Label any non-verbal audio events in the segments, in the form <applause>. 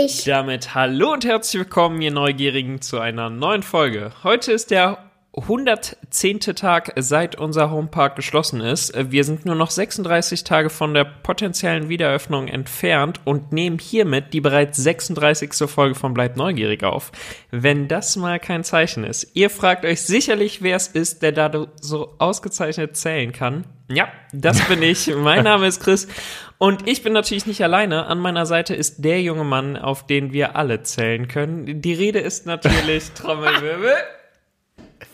Neugierig. Damit hallo und herzlich willkommen, ihr Neugierigen, zu einer neuen Folge. Heute ist der 110. Tag, seit unser Homepark geschlossen ist. Wir sind nur noch 36 Tage von der potenziellen Wiedereröffnung entfernt und nehmen hiermit die bereits 36. Folge von Bleibt Neugierig auf. Wenn das mal kein Zeichen ist. Ihr fragt euch sicherlich, wer es ist, der da so ausgezeichnet zählen kann. Ja, das bin ich. mein <laughs> Name ist Chris und ich bin natürlich nicht alleine. An meiner Seite ist der junge Mann, auf den wir alle zählen können. Die Rede ist natürlich <laughs> Trommelwirbel.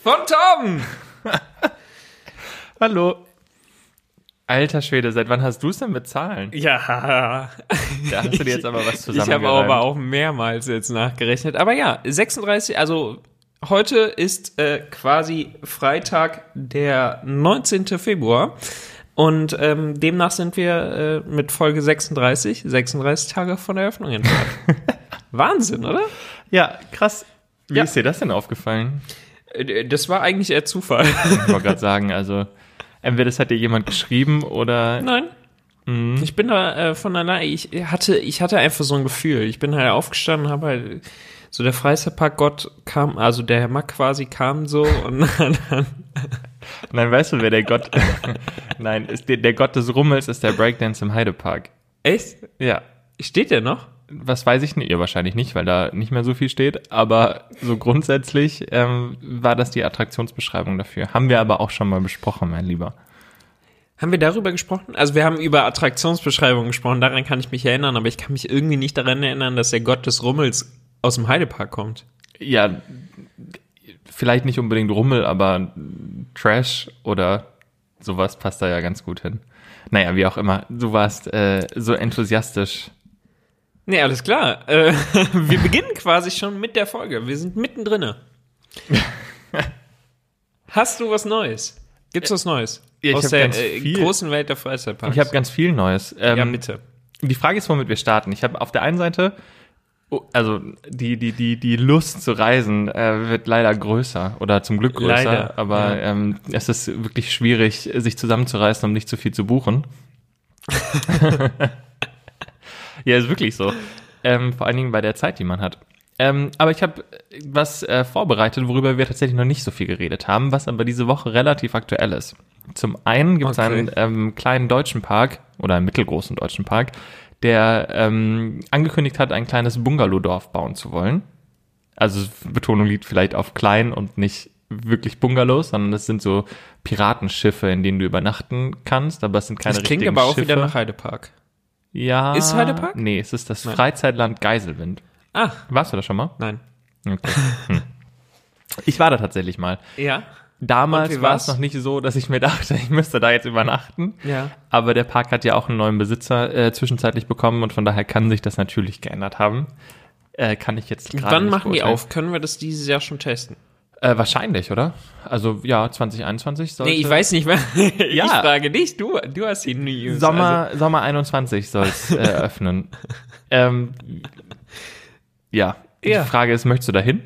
Von Tom! <laughs> Hallo. Alter Schwede, seit wann hast du es denn mit Zahlen? Ja. Da hast du dir jetzt aber was <laughs> Ich habe aber auch mehrmals jetzt nachgerechnet. Aber ja, 36, also heute ist äh, quasi Freitag, der 19. Februar. Und ähm, demnach sind wir äh, mit Folge 36, 36 Tage von der Eröffnung entfernt. <laughs> Wahnsinn, oder? Ja, krass. Wie Ja. ist dir das denn aufgefallen? Äh, Das war eigentlich eher Zufall. Ich wollte gerade sagen, also entweder das hat dir jemand geschrieben oder Nein. Ich bin da äh, von alleine, ich hatte, ich hatte einfach so ein Gefühl. Ich bin halt aufgestanden, habe halt so der Freizeitpark-Gott kam, also der Herr Mack quasi kam so und <laughs> dann, Nein, weißt du, wer der Gott <laughs> Nein, ist der, der Gott des Rummels ist der Breakdance im Heidepark. echt? Ja. Steht der noch? Was weiß ich nicht, ihr wahrscheinlich nicht, weil da nicht mehr so viel steht, aber so grundsätzlich ähm, war das die Attraktionsbeschreibung dafür. Haben wir aber auch schon mal besprochen, mein Lieber. Haben wir darüber gesprochen? Also wir haben über Attraktionsbeschreibungen gesprochen, daran kann ich mich erinnern, aber ich kann mich irgendwie nicht daran erinnern, dass der Gott des Rummels aus dem Heidepark kommt. Ja, vielleicht nicht unbedingt Rummel, aber Trash oder sowas passt da ja ganz gut hin. Naja, wie auch immer, du warst äh, so enthusiastisch. Nee, alles klar. Äh, <laughs> wir beginnen quasi schon mit der Folge. Wir sind mittendrin. <laughs> Hast du was Neues? Gibt's was Neues? Ja, ich Aus der ganz äh, viel. großen Welt der Freizeitparks. Ich habe ganz viel Neues. Ähm, ja, bitte. Die Frage ist, womit wir starten. Ich habe auf der einen Seite, also die, die, die, die Lust zu reisen äh, wird leider größer oder zum Glück größer, Leider, aber ja. ähm, es ist wirklich schwierig, sich zusammenzureißen, um nicht zu viel zu buchen. <laughs> <laughs> ja, ist wirklich so. Ähm, vor allen Dingen bei der Zeit, die man hat. Ähm, aber ich habe was äh, vorbereitet, worüber wir tatsächlich noch nicht so viel geredet haben, was aber diese Woche relativ aktuell ist. Zum einen gibt es Okay. einen ähm, kleinen deutschen Park oder einen mittelgroßen deutschen Park, der ähm, angekündigt hat, ein kleines Bungalowdorf bauen zu wollen. Also Betonung liegt vielleicht auf klein und nicht wirklich Bungalows, sondern es sind so Piratenschiffe, in denen du übernachten kannst, aber es sind keine Das klingt richtigen aber auch Schiffe. wieder nach Heidepark. Ja. Ist Heidepark? Nee, es ist das Nein. Freizeitland Geiselwind. Ah, Warst du da schon mal? nein. Okay. Hm. <laughs> Ich war da tatsächlich mal. Ja? Damals war es noch nicht so, dass ich mir dachte, <laughs> ich müsste da jetzt übernachten. Ja. Aber der Park hat ja auch einen neuen Besitzer äh, zwischenzeitlich bekommen und von daher kann sich das natürlich geändert haben. Äh, kann ich jetzt gerade Wann nicht machen die auf? Können wir das dieses Jahr schon testen? Äh, wahrscheinlich, oder? Also ja, 2021 sollte. Nee, ich weiß nicht mehr. <laughs> ich Ja. frage dich. Du, du hast die News. Sommer, Sommer 21 soll es äh, <laughs> öffnen. ähm, ja. Ja. Die Frage ist, möchtest du da hin?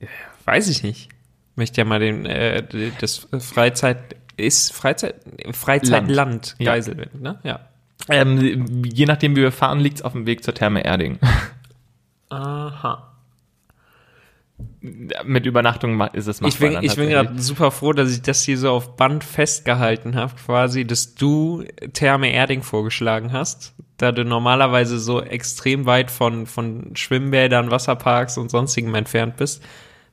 Also, weiß ich nicht. Möchte ja mal den, äh, das Freizeit, ist Freizeit, Freizeitland Ja. Geiselwind, ne? Ja. Ähm, je nachdem, wie wir fahren, liegt's auf dem Weg zur Therme Erding. Aha. Mit Übernachtung ist es machbar. Ich bin, ich bin gerade super froh, dass ich das hier so auf Band festgehalten habe, quasi, dass du Therme Erding vorgeschlagen hast, da du normalerweise so extrem weit von, von Schwimmbädern, Wasserparks und sonstigem entfernt bist.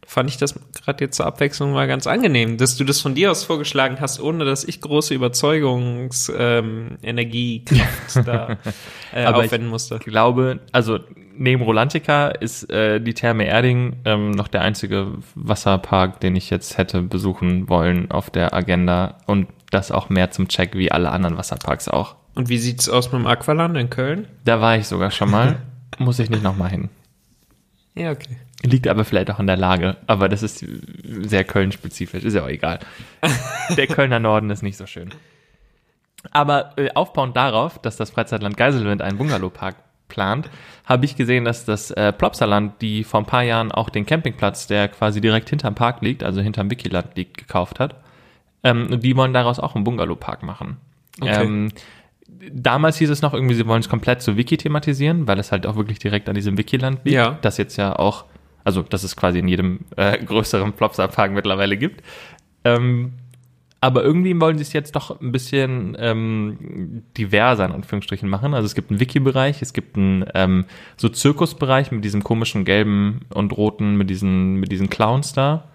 Fand ich das gerade jetzt zur Abwechslung mal ganz angenehm, dass du das von dir aus vorgeschlagen hast, ohne dass ich große Überzeugungs ähm, <laughs> da äh, ich- aufwenden musste. glaube, also neben Rolantica ist äh, die Therme Erding ähm, noch der einzige Wasserpark, den ich jetzt hätte besuchen wollen auf der Agenda und das auch mehr zum Check wie alle anderen Wasserparks auch. Und wie sieht's aus mit dem Aqualand in Köln? Da war ich sogar schon mal, <laughs> muss ich nicht nochmal hin. Ja, okay. Liegt aber vielleicht auch an der Lage, aber das ist sehr Köln-spezifisch, ist ja auch egal. <laughs> Der Kölner Norden ist nicht so schön. Aber äh, aufbauend darauf, dass das Freizeitland Geiselwind einen Bungalowpark plant, habe ich gesehen, dass das äh, Plopsaland, die vor ein paar Jahren auch den Campingplatz, der quasi direkt hinterm Park liegt, also hinterm Wikiland liegt, gekauft hat. Ähm, die wollen daraus auch einen Bungalowpark machen. Okay. Ähm, damals hieß es noch irgendwie, sie wollen es komplett zu Wiki thematisieren, weil es halt auch wirklich direkt an diesem Wikiland liegt. Ja. Das jetzt ja auch, also das es quasi in jedem äh, <laughs> größeren Plopsa-Park mittlerweile gibt. Ähm, aber irgendwie wollen sie es jetzt doch ein bisschen ähm, diverser in Anführungsstrichen machen. Also es gibt einen Wiki-Bereich, es gibt einen ähm, so Zirkusbereich mit diesem komischen gelben und roten, mit diesen, mit diesen Clowns da.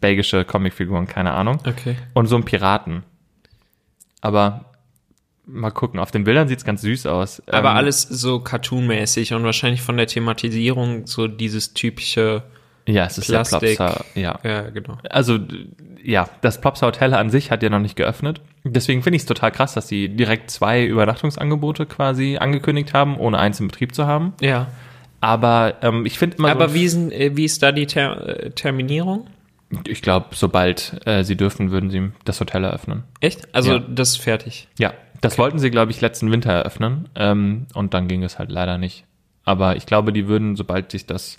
Belgische Comicfiguren, keine Ahnung. Okay. Und so einen Piraten. Aber mal gucken, auf den Bildern sieht's ganz süß aus. Aber Ähm, alles so cartoonmäßig und wahrscheinlich von der Thematisierung so dieses typische, Ja, es ist Plastik. der Plopsa, ja. ja, genau. Also, ja, das Plopsa Hotel an sich hat ja noch nicht geöffnet. Deswegen finde ich es total krass, dass sie direkt zwei Übernachtungsangebote quasi angekündigt haben, ohne eins in Betrieb zu haben. Ja. Aber ähm, ich finde immer Aber so, wie ist, äh, wie ist da die Ter äh, Terminierung? ich glaube, sobald äh, sie dürfen, würden sie das Hotel eröffnen. Echt? Also Ja. das ist fertig. Ja, das wollten sie, glaube ich, letzten Winter eröffnen. Ähm, und dann ging es halt leider nicht. Aber ich glaube, die würden, sobald sich das,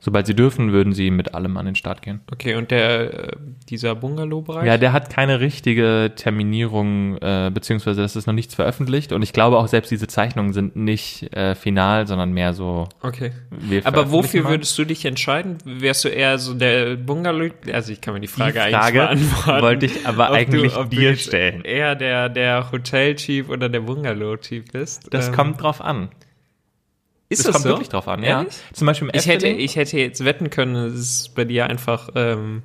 sobald sie dürfen, würden sie mit allem an den Start gehen. Okay, und der, äh, dieser Bungalow-Bereich? Ja, der hat keine richtige Terminierung, äh, beziehungsweise das ist noch nichts veröffentlicht. Und ich glaube auch selbst diese Zeichnungen sind nicht äh, final, sondern mehr so. Okay. Aber wofür mal. würdest du dich entscheiden? Wärst du eher so der Bungalow? Also ich kann mir die Frage, Die eigentlich Frage beantworten. wollte ich aber eigentlich ob dir stellen. Eher der, der Hotel-Typ oder der Bungalow-Typ bist? Das Ähm, kommt drauf an. Ist Das das kommt so? wirklich drauf an, Ehrlich? ja. Zum Beispiel im Ich hätte, Efteling- ich hätte jetzt wetten können, es ist bei dir einfach, ähm,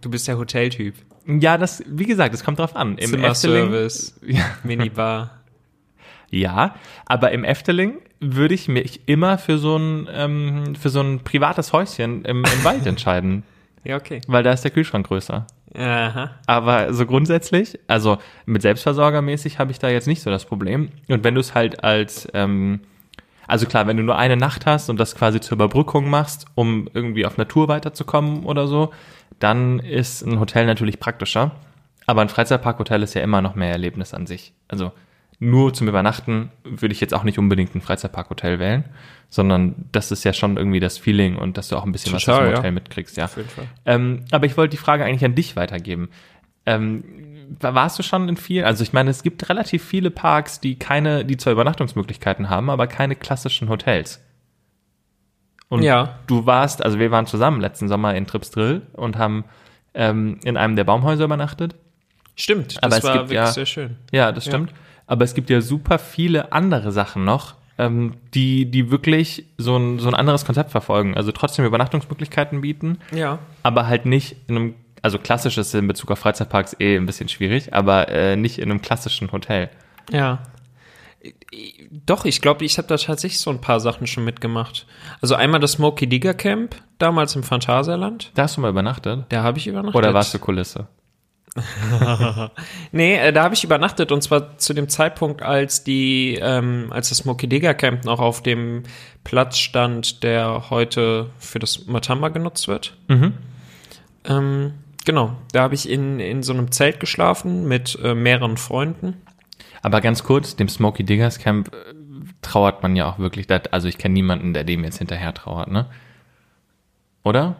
du bist der Hoteltyp. ja, das, wie gesagt, es kommt drauf an. Im Efteling, Zimmerservice, <laughs> ja, Minibar. ja, aber im Efteling würde ich mich immer für so ein, ähm, für so ein privates Häuschen im, im Wald <laughs> entscheiden, Ja, okay. weil da ist der Kühlschrank größer. Aha. Aber so grundsätzlich, also mit Selbstversorgermäßig habe ich da jetzt nicht so das Problem. Und wenn du es halt als, ähm, also klar, wenn du nur eine Nacht hast und das quasi zur Überbrückung machst, um irgendwie auf Natur weiterzukommen oder so, dann ist ein Hotel natürlich praktischer. Aber ein Freizeitparkhotel ist ja immer noch mehr Erlebnis an sich. Also nur zum Übernachten würde ich jetzt auch nicht unbedingt ein Freizeitparkhotel wählen, sondern das ist ja schon irgendwie das Feeling und dass du auch ein bisschen was Total, aus dem ja. Hotel mitkriegst, ja. Auf jeden Fall. Ähm, aber ich wollte die Frage eigentlich an dich weitergeben. Ähm, warst du schon in vielen? Also ich meine, es gibt relativ viele Parks, die keine, die zwar Übernachtungsmöglichkeiten haben, aber keine klassischen Hotels. Und Ja. du warst, also wir waren zusammen letzten Sommer in Trips Drill und haben ähm, in einem der Baumhäuser übernachtet. Stimmt, das Aber es war gibt wirklich ja- sehr schön. Ja, das Ja. stimmt. Aber es gibt ja super viele andere Sachen noch, ähm, die, die wirklich so ein, so ein anderes Konzept verfolgen. Also trotzdem Übernachtungsmöglichkeiten bieten, Ja. aber halt nicht in einem, also klassisches in Bezug auf Freizeitparks eh ein bisschen schwierig, aber äh, nicht in einem klassischen Hotel. Ja. Doch, ich glaube, ich habe da tatsächlich so ein paar Sachen schon mitgemacht. Also einmal das Smoky Digger Camp, damals im Phantasialand. Da hast du mal übernachtet? Da habe ich übernachtet. Oder warst du Kulisse? <laughs> Nee, äh, da habe ich übernachtet und zwar zu dem Zeitpunkt, als die, ähm, als das Smoky Digger Camp noch auf dem Platz stand, der heute für das Matamba genutzt wird. Mhm. Ähm, genau, da habe ich in, in so einem Zelt geschlafen mit äh, mehreren Freunden. Aber ganz kurz, dem Smoky Diggers Camp äh, trauert man ja auch wirklich. Dat, also ich kenne niemanden, der dem jetzt hinterher trauert, ne? Oder?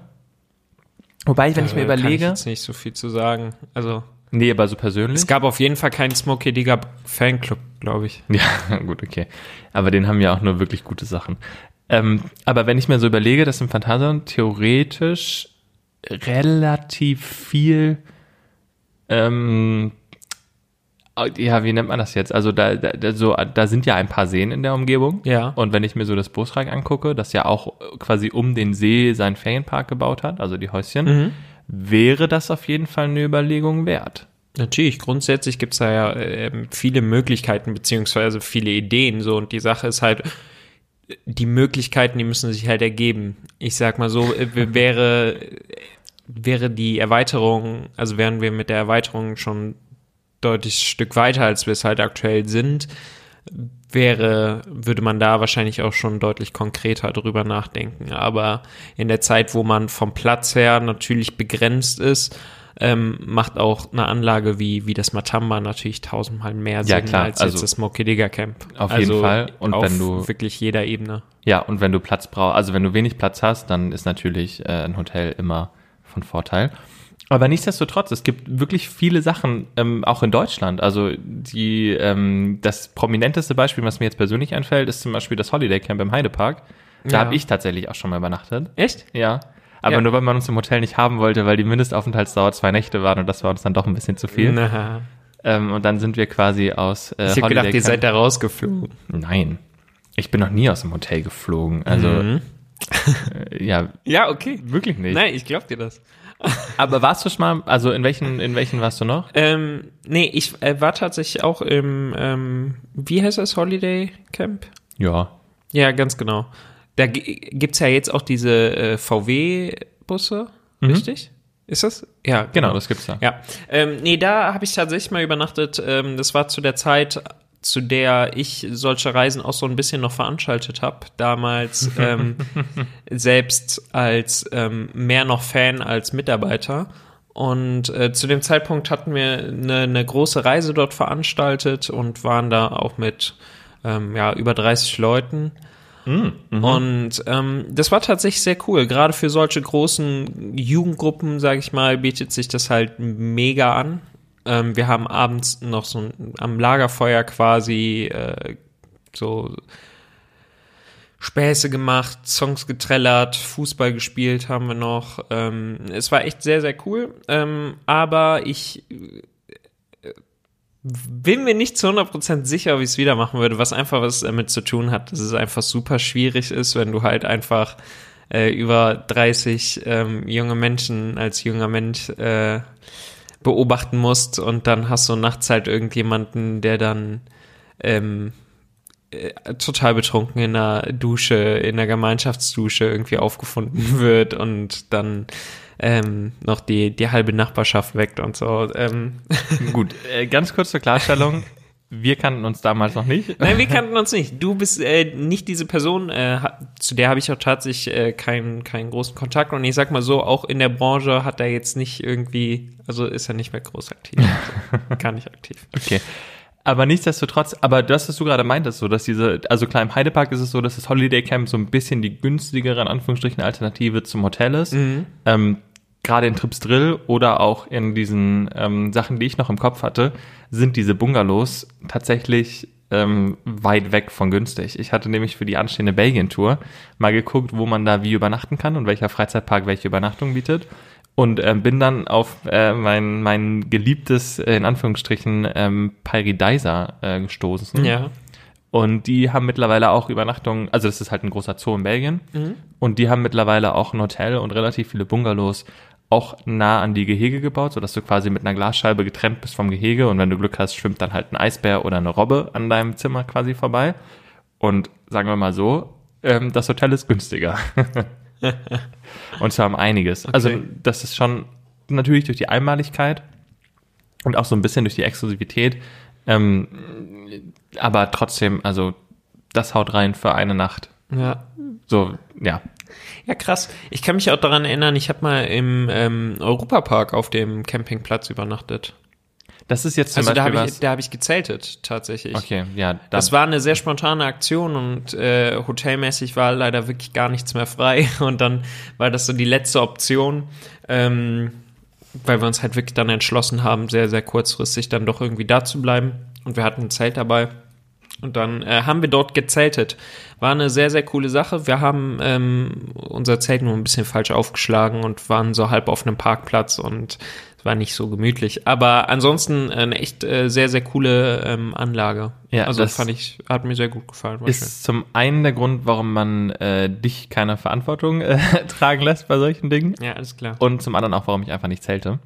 Wobei, wenn ich mir Äh, Kann ich überlege. jetzt nicht so viel zu sagen. Also, nee, aber so persönlich. es gab auf jeden Fall keinen Smoky Digger Fanclub, glaube ich. <laughs> Ja, gut, okay. Aber den haben ja auch nur wirklich gute Sachen. Ähm, aber wenn ich mir so überlege, dass im Phantasialand theoretisch relativ viel, ähm, ja, wie nennt man das jetzt? Also da, da, so, da sind ja ein paar Seen in der Umgebung. Ja. Und wenn ich mir so das Bosreich angucke, das ja auch quasi um den See seinen Ferienpark gebaut hat, also die Häuschen, Mhm. wäre das auf jeden Fall eine Überlegung wert. Natürlich, grundsätzlich gibt's da ja ähm, viele Möglichkeiten beziehungsweise viele Ideen so und die Sache ist halt, die Möglichkeiten, die müssen sich halt ergeben. Ich sag mal so, äh, wäre, wäre die Erweiterung, also wären wir mit der Erweiterung schon deutlich Stück weiter, als wir es halt aktuell sind, wäre, würde man da wahrscheinlich auch schon deutlich konkreter drüber nachdenken. Aber in der Zeit, wo man vom Platz her natürlich begrenzt ist, ähm, macht auch eine Anlage wie, wie das Matamba natürlich tausendmal mehr Ja, Sinn klar, als also jetzt das Smoky Digger Camp. auf also jeden Fall. Und auf wenn du- wirklich jeder Ebene. Ja, und wenn du Platz brauchst, also wenn du wenig Platz hast, dann ist natürlich äh, ein Hotel immer von Vorteil. Aber nichtsdestotrotz, es gibt wirklich viele Sachen, ähm, auch in Deutschland. Also die, ähm, das prominenteste Beispiel, was mir jetzt persönlich einfällt, ist zum Beispiel das Holiday Camp im Heidepark. Da Ja. habe ich tatsächlich auch schon mal übernachtet. Echt? Ja. Aber Ja. nur weil man uns im Hotel nicht haben wollte, weil die Mindestaufenthaltsdauer zwei Nächte waren und das war uns dann doch ein bisschen zu viel. Na, <laughs> Ähm, und dann sind wir quasi aus äh, ich habe gedacht, ihr Camp- seid da rausgeflogen. Nein. Ich bin noch nie aus dem Hotel geflogen. Also, Mhm. Äh, ja, Ja, okay. wirklich nicht. Nein, ich glaub dir das. <laughs> Aber warst du schon mal, also in welchen, in welchen warst du noch? Ähm, nee, ich äh, war tatsächlich auch im, ähm, wie heißt das, Holiday Camp? Ja. Ja, ganz genau. Da gi- gibt's ja jetzt auch diese äh, VW-Busse, richtig? Ist das? Ja, Genau, das gibt's da. Ja, ähm, nee, da habe ich tatsächlich mal übernachtet. Ähm, das war zu der Zeit, zu der ich solche Reisen auch so ein bisschen noch veranstaltet habe. Damals <laughs> ähm, selbst als ähm, mehr noch Fan als Mitarbeiter. Und äh, zu dem Zeitpunkt hatten wir eine, eine große Reise dort veranstaltet und waren da auch mit ähm, ja, über 30 Leuten. Und ähm, das war tatsächlich sehr cool. Gerade für solche großen Jugendgruppen, sage ich mal, bietet sich das halt mega an. Ähm, wir haben abends noch so ein, am Lagerfeuer quasi äh, so Späße gemacht, Songs getrellert, Fußball gespielt haben wir noch. Ähm, es war echt sehr, sehr cool. Ähm, aber ich äh, bin mir nicht zu 100% sicher, ob ich es wieder machen würde, was einfach was damit zu tun hat, dass es einfach super schwierig ist, wenn du halt einfach äh, über 30 ähm, junge Menschen als junger Mensch äh, beobachten musst und dann hast du nachts halt irgendjemanden, der dann ähm, äh, total betrunken in der Dusche, in der Gemeinschaftsdusche irgendwie aufgefunden <laughs> wird und dann ähm, noch die, die halbe Nachbarschaft weckt und so. Ähm, <laughs> Gut, äh, ganz kurz zur Klarstellung. Wir kannten uns damals noch nicht. Nein, wir kannten uns nicht. Du bist äh, nicht diese Person, äh, zu der habe ich auch tatsächlich äh, keinen, keinen großen Kontakt. Und ich sag mal so, auch in der Branche hat er jetzt nicht irgendwie, also ist er nicht mehr groß aktiv. Also, <laughs> gar nicht aktiv. Okay. Aber nichtsdestotrotz, aber das, was du gerade meintest, so, dass diese, also klar, im Heidepark ist es so, dass das Holiday Camp so ein bisschen die günstigere, in Anführungsstrichen, Alternative zum Hotel ist. Ähm, gerade in Trips Drill oder auch in diesen ähm, Sachen, die ich noch im Kopf hatte, sind diese Bungalows tatsächlich ähm, weit weg von günstig. Ich hatte nämlich für die anstehende Belgien-Tour mal geguckt, wo man da wie übernachten kann und welcher Freizeitpark welche Übernachtung bietet. Und ähm, bin dann auf äh, mein, mein geliebtes, äh, in Anführungsstrichen, ähm, Paradisa äh, gestoßen. Ja. Und die haben mittlerweile auch Übernachtungen, also das ist halt ein großer Zoo in Belgien. Und die haben mittlerweile auch ein Hotel und relativ viele Bungalows auch nah an die Gehege gebaut, sodass du quasi mit einer Glasscheibe getrennt bist vom Gehege und wenn du Glück hast, schwimmt dann halt ein Eisbär oder eine Robbe an deinem Zimmer quasi vorbei. Und sagen wir mal so, ähm, das Hotel ist günstiger. <laughs> und zwar um einiges. Also das ist schon natürlich durch die Einmaligkeit und auch so ein bisschen durch die Exklusivität, ähm, aber trotzdem, also das haut rein für eine Nacht. Ja. So, ja. Ja, krass. Ich kann mich auch daran erinnern, ich habe mal im ähm, Europapark auf dem Campingplatz übernachtet. Das ist jetzt zum Also da Beispiel habe ich, da hab ich gezeltet, tatsächlich. Okay, ja, da, Das war eine sehr spontane Aktion und äh, hotelmäßig war leider wirklich gar nichts mehr frei. <laughs> Und dann war das so die letzte Option, ähm, weil wir uns halt wirklich dann entschlossen haben, sehr, sehr kurzfristig dann doch irgendwie da zu bleiben. Und wir hatten ein Zelt dabei. Und dann äh, haben wir dort gezeltet. War eine sehr, sehr coole Sache. Wir haben ähm, unser Zelt nur ein bisschen falsch aufgeschlagen und waren so halb auf einem Parkplatz und es war nicht so gemütlich. Aber ansonsten eine echt äh, sehr, sehr coole ähm, Anlage. Ja, also das fand ich, hat mir sehr gut gefallen. War ist zum einen der Grund, warum man äh, dich keiner Verantwortung äh, <laughs> tragen lässt bei solchen Dingen. schön. Ja, alles klar. Und zum anderen auch, warum ich einfach nicht zelte.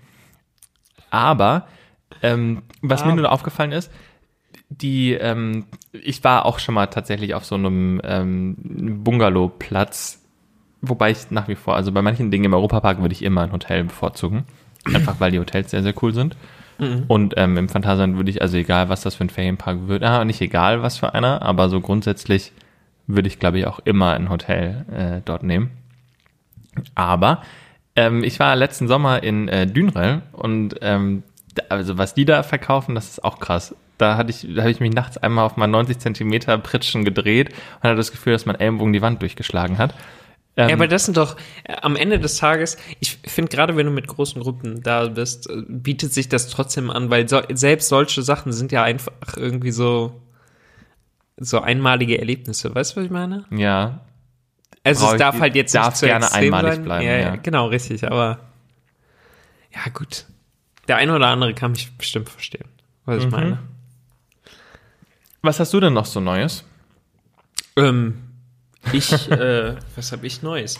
Aber, ähm, was mir Aber. nur aufgefallen ist, die, ähm, ich war auch schon mal tatsächlich auf so einem ähm, Bungalow-Platz, wobei ich nach wie vor, also bei manchen Dingen im Europapark würde ich immer ein Hotel bevorzugen. Einfach weil die Hotels sehr, sehr cool sind. Und ähm, im Phantasialand würde ich, also egal was das für ein Ferienpark wird, ah, nicht egal was für einer, aber so grundsätzlich würde ich, glaube ich, auch immer ein Hotel äh, dort nehmen. Aber ähm, ich war letzten Sommer in äh, Dünrell und ähm, also was die da verkaufen, das ist auch krass. Da hatte ich, da habe ich mich nachts einmal auf mein 90 Zentimeter Pritschen gedreht und hatte das Gefühl, dass mein Ellenbogen die Wand durchgeschlagen hat. Ähm, Ja, aber das sind doch äh, am Ende des Tages, ich finde gerade wenn du mit großen Gruppen da bist, äh, bietet sich das trotzdem an, weil so, selbst solche Sachen sind ja einfach irgendwie so so einmalige Erlebnisse, weißt du, was ich meine? ja, Also Brauch es ich- darf halt jetzt darf nicht zu gerne einmalig sein. bleiben, Ja, ja. genau, richtig, aber ja, gut. Der eine oder andere kann mich bestimmt verstehen, was Mhm. ich meine. Was hast du denn noch so Neues? Ähm, ich, <laughs> äh, was habe ich Neues?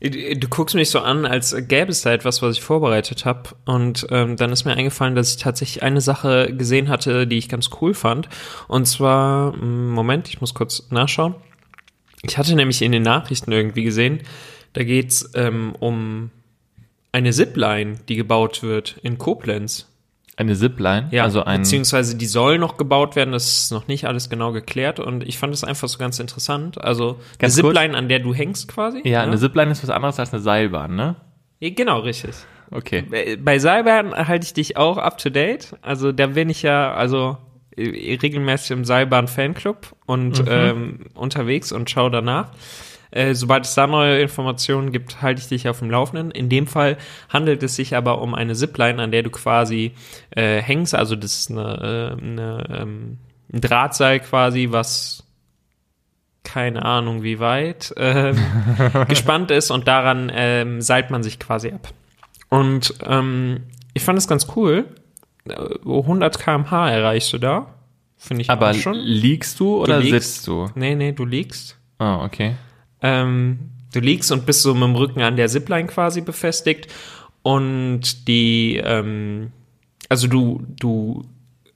Du, du guckst mich so an, als gäbe es da etwas, was ich vorbereitet habe. Und ähm, dann ist mir eingefallen, dass ich tatsächlich eine Sache gesehen hatte, die ich ganz cool fand. Und zwar, m, Moment, ich muss kurz nachschauen. Ich hatte nämlich in den Nachrichten irgendwie gesehen, da geht's ähm, um eine Zipline, die gebaut wird in Koblenz. Eine Zipline? Ja, also ein, beziehungsweise die soll noch gebaut werden, das ist noch nicht alles genau geklärt und ich fand es einfach so ganz interessant. Also eine Ganz Zipline, an der du hängst quasi. ja, eine Zipline ist was anderes als eine Seilbahn, ne? Ja, Genau, richtig. Okay. Bei- Seilbahn halte ich dich auch up to date. Also da bin ich ja also äh, regelmäßig im Seilbahn-Fanclub und ähm, unterwegs und schaue danach. Äh, sobald es da neue Informationen gibt, halte ich dich auf dem Laufenden. In dem Fall handelt es sich aber um eine Zipline, an der du quasi äh, hängst. Also das ist eine, äh, eine, ähm, ein Drahtseil quasi, was keine Ahnung wie weit ähm, <laughs> gespannt ist und daran ähm, seilt man sich quasi ab. Und ähm, ich fand es ganz cool. Äh, 100 km/h erreichst du da. Finde ich Aber schon. liegst du oder liegst. sitzt du? Nee, nee, du liegst. Ah, okay. Ähm, du liegst und bist so mit dem Rücken an der Zipline quasi befestigt. Und die, ähm, also du, du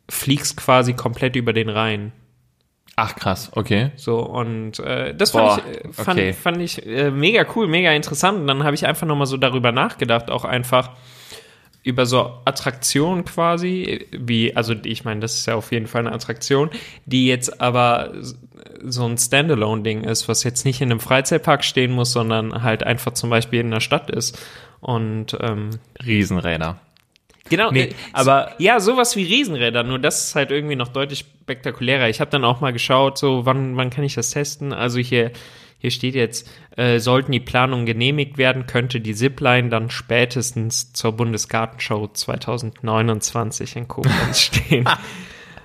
fliegst quasi komplett über den Rhein. Ach krass, okay. So, und äh, das Boah, fand ich, äh, fand, okay. fand ich äh, mega cool, mega interessant. Und dann habe ich einfach nochmal so darüber nachgedacht, auch einfach über so Attraktionen quasi, wie, also ich meine, das ist ja auf jeden Fall eine Attraktion, die jetzt aber so ein Standalone-Ding ist, was jetzt nicht in einem Freizeitpark stehen muss, sondern halt einfach zum Beispiel in der Stadt ist. Und ähm, Riesenräder. Genau, Nee, äh, aber- ja, sowas wie Riesenräder, nur das ist halt irgendwie noch deutlich spektakulärer. Ich habe dann auch mal geschaut, so wann wann kann ich das testen? Also hier hier steht jetzt, äh, sollten die Planungen genehmigt werden, könnte die Zipline dann spätestens zur Bundesgartenshow 2029 in Koblenz <laughs> stehen.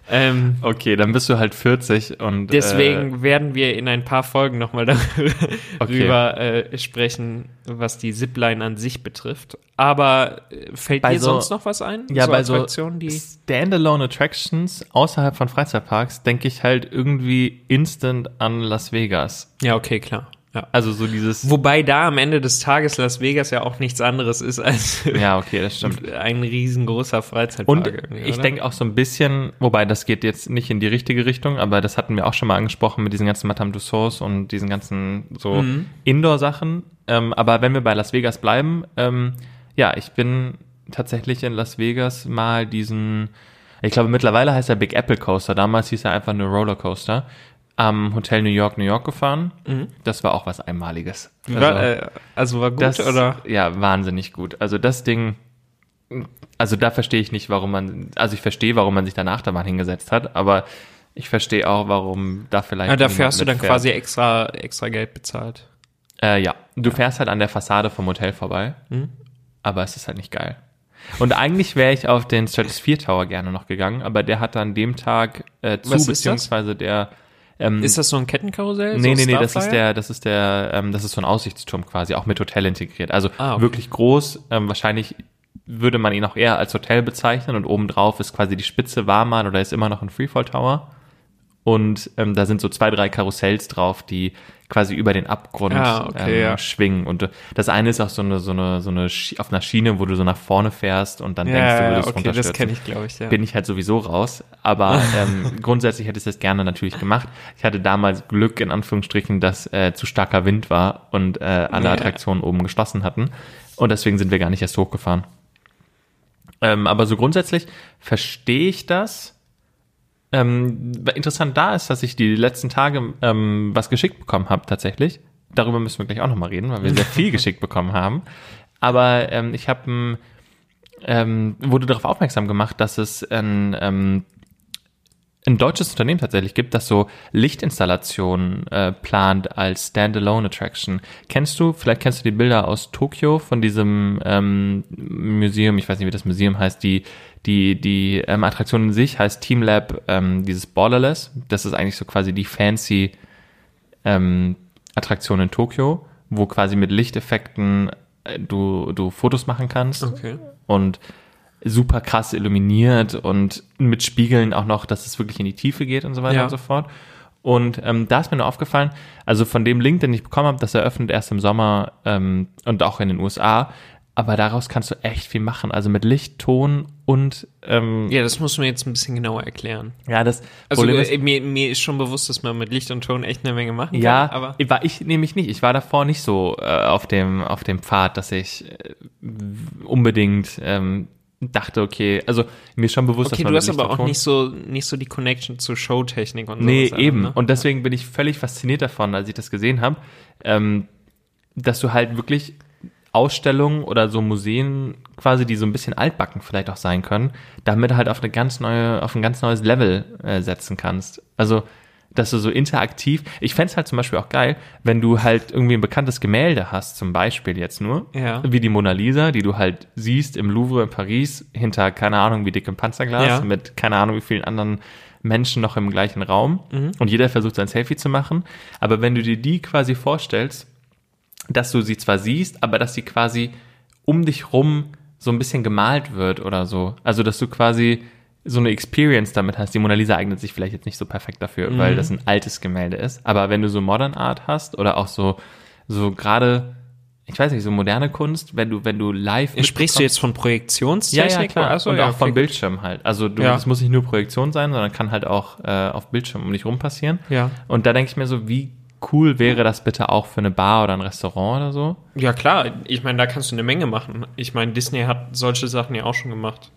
Ähm, Okay, dann bist du halt 40 und Deswegen werden wir in ein paar Folgen nochmal darüber <laughs> Okay. drüber, äh, sprechen, was die Zipline an sich betrifft. Aber äh, fällt Bei dir so- sonst noch was ein? Ja, bei so Attraktionen, die Standalone Attractions außerhalb von Freizeitparks denke ich halt irgendwie instant an Las Vegas. Ja, okay, klar. Ja. Also so dieses. Wobei da am Ende des Tages Las Vegas ja auch nichts anderes ist als <laughs> Ja, okay, das stimmt. ein riesengroßer Freizeitpark. Und ich denke auch so ein bisschen, wobei das geht jetzt nicht in die richtige Richtung, aber das hatten wir auch schon mal angesprochen mit diesen ganzen Madame Tussauds und diesen ganzen so Mhm. Indoor-Sachen. Ähm, aber wenn wir bei Las Vegas bleiben, ähm, ja, ich bin tatsächlich in Las Vegas mal diesen, ich glaube mittlerweile heißt er Big Apple Coaster, damals hieß er einfach nur Rollercoaster, am Hotel New York, New York gefahren. Das war auch was Einmaliges. Mhm. war, äh, also war gut, Das, oder? Ja, wahnsinnig gut. Also das Ding, also da verstehe ich nicht, warum man, also ich verstehe, warum man sich danach da mal hingesetzt hat, aber ich verstehe auch, warum da vielleicht. Ja, dafür niemand hast du dann mitfährt. quasi extra, extra Geld bezahlt. Äh, ja, du fährst halt an der Fassade vom Hotel vorbei, Mhm. aber es ist halt nicht geil. Und eigentlich wäre ich auf den Stratosphere Tower gerne noch gegangen, aber der hat an dem Tag äh, zu, beziehungsweise der. Ähm, Ist das so ein Kettenkarussell? Nee, so nee, nee, das ist der, das ist der, ähm, das ist so ein Aussichtsturm quasi, auch mit Hotel integriert. Also Ah, okay. wirklich groß. Ähm, wahrscheinlich würde man ihn auch eher als Hotel bezeichnen und obendrauf ist quasi die Spitze Warman oder ist immer noch ein Freefall Tower. Und ähm, da sind so zwei, drei Karussells drauf, die quasi über den Abgrund Ah, okay, ähm, ja. schwingen. Und äh, das eine ist auch so eine, so eine, so eine auf einer Schiene, wo du so nach vorne fährst und dann denkst du, Ja, du ja, würdest okay, das runterstürzen kenne ich, glaube ich, ja. bin ich halt sowieso raus. Aber <laughs> ähm, grundsätzlich hätte ich das gerne natürlich gemacht. Ich hatte damals Glück, in Anführungsstrichen, dass äh, zu starker Wind war und äh, alle. Attraktionen oben geschlossen hatten. Und deswegen sind wir gar nicht erst hochgefahren. Ähm, aber so grundsätzlich verstehe ich das. Ähm, interessant da ist, dass ich die letzten Tage ähm, was geschickt bekommen habe tatsächlich. Darüber müssen wir gleich auch nochmal reden, weil wir sehr viel <laughs> geschickt bekommen haben. Aber ähm, ich habe ähm, wurde darauf aufmerksam gemacht, dass es ein, ähm, ein deutsches Unternehmen tatsächlich gibt, das so Lichtinstallationen äh, plant als Standalone Attraction. Kennst du, vielleicht kennst du die Bilder aus Tokio von diesem ähm, Museum, ich weiß nicht, wie das Museum heißt, die, die, die ähm, Attraktion in sich heißt Team Lab, ähm, dieses Borderless. Das ist eigentlich so quasi die fancy ähm, Attraktion in Tokio, wo quasi mit Lichteffekten äh, du, du Fotos machen kannst. Okay. Und super krass illuminiert und mit Spiegeln auch noch, dass es wirklich in die Tiefe geht und so weiter Ja. und so fort. Und ähm, da ist mir nur aufgefallen, also von dem Link, den ich bekommen habe, das eröffnet erst im Sommer ähm, und auch in den USA, aber daraus kannst du echt viel machen. Also mit Licht, Ton und ähm, Ja, das muss man jetzt ein bisschen genauer erklären. ja, das Also Problem ist, äh, mir, mir ist schon bewusst, dass man mit Licht und Ton echt eine Menge machen ja, kann. Aber war ich nämlich nicht. Ich war davor nicht so äh, auf dem auf dem Pfad, dass ich äh, unbedingt ähm, dachte, okay, also mir ist schon bewusst, okay, dass man du mit hast Licht aber auch nicht so nicht so die Connection zu Showtechnik und Nee, sowas. eben. Ne? Und deswegen bin ich völlig fasziniert davon, als ich das gesehen habe, ähm, dass du halt wirklich Ausstellungen oder so Museen quasi, die so ein bisschen altbacken vielleicht auch sein können, damit halt auf eine ganz neue, auf ein ganz neues Level äh, setzen kannst. Also, dass du so interaktiv, ich fänd's halt zum Beispiel auch geil, wenn du halt irgendwie ein bekanntes Gemälde hast, zum Beispiel jetzt nur, Ja. wie die Mona Lisa, die du halt siehst im Louvre in Paris, hinter keine Ahnung wie dickem Panzerglas, Ja. mit keine Ahnung wie vielen anderen Menschen noch im gleichen Raum Mhm. und jeder versucht sein Selfie zu machen. Aber wenn du dir die quasi vorstellst, dass du sie zwar siehst, aber dass sie quasi um dich rum so ein bisschen gemalt wird oder so. Also, dass du quasi so eine Experience damit hast. Die Mona Lisa eignet sich vielleicht jetzt nicht so perfekt dafür, Mhm. weil das ein altes Gemälde ist. Aber wenn du so Modern Art hast oder auch so, so gerade, ich weiß nicht, so moderne Kunst, wenn du, wenn du live Sprichst du jetzt von ja, Projektionstechnik? ja, klar. Achso, und ja, auch vom okay. Bildschirm halt. Also du, Ja. es muss nicht nur Projektion sein, sondern kann halt auch äh, auf Bildschirm um dich rum passieren. Ja. Und da denke ich mir so, wie cool wäre das bitte auch für eine Bar oder ein Restaurant oder so? Ja, klar. Ich meine, da kannst du eine Menge machen. Ich meine, Disney hat solche Sachen ja auch schon gemacht.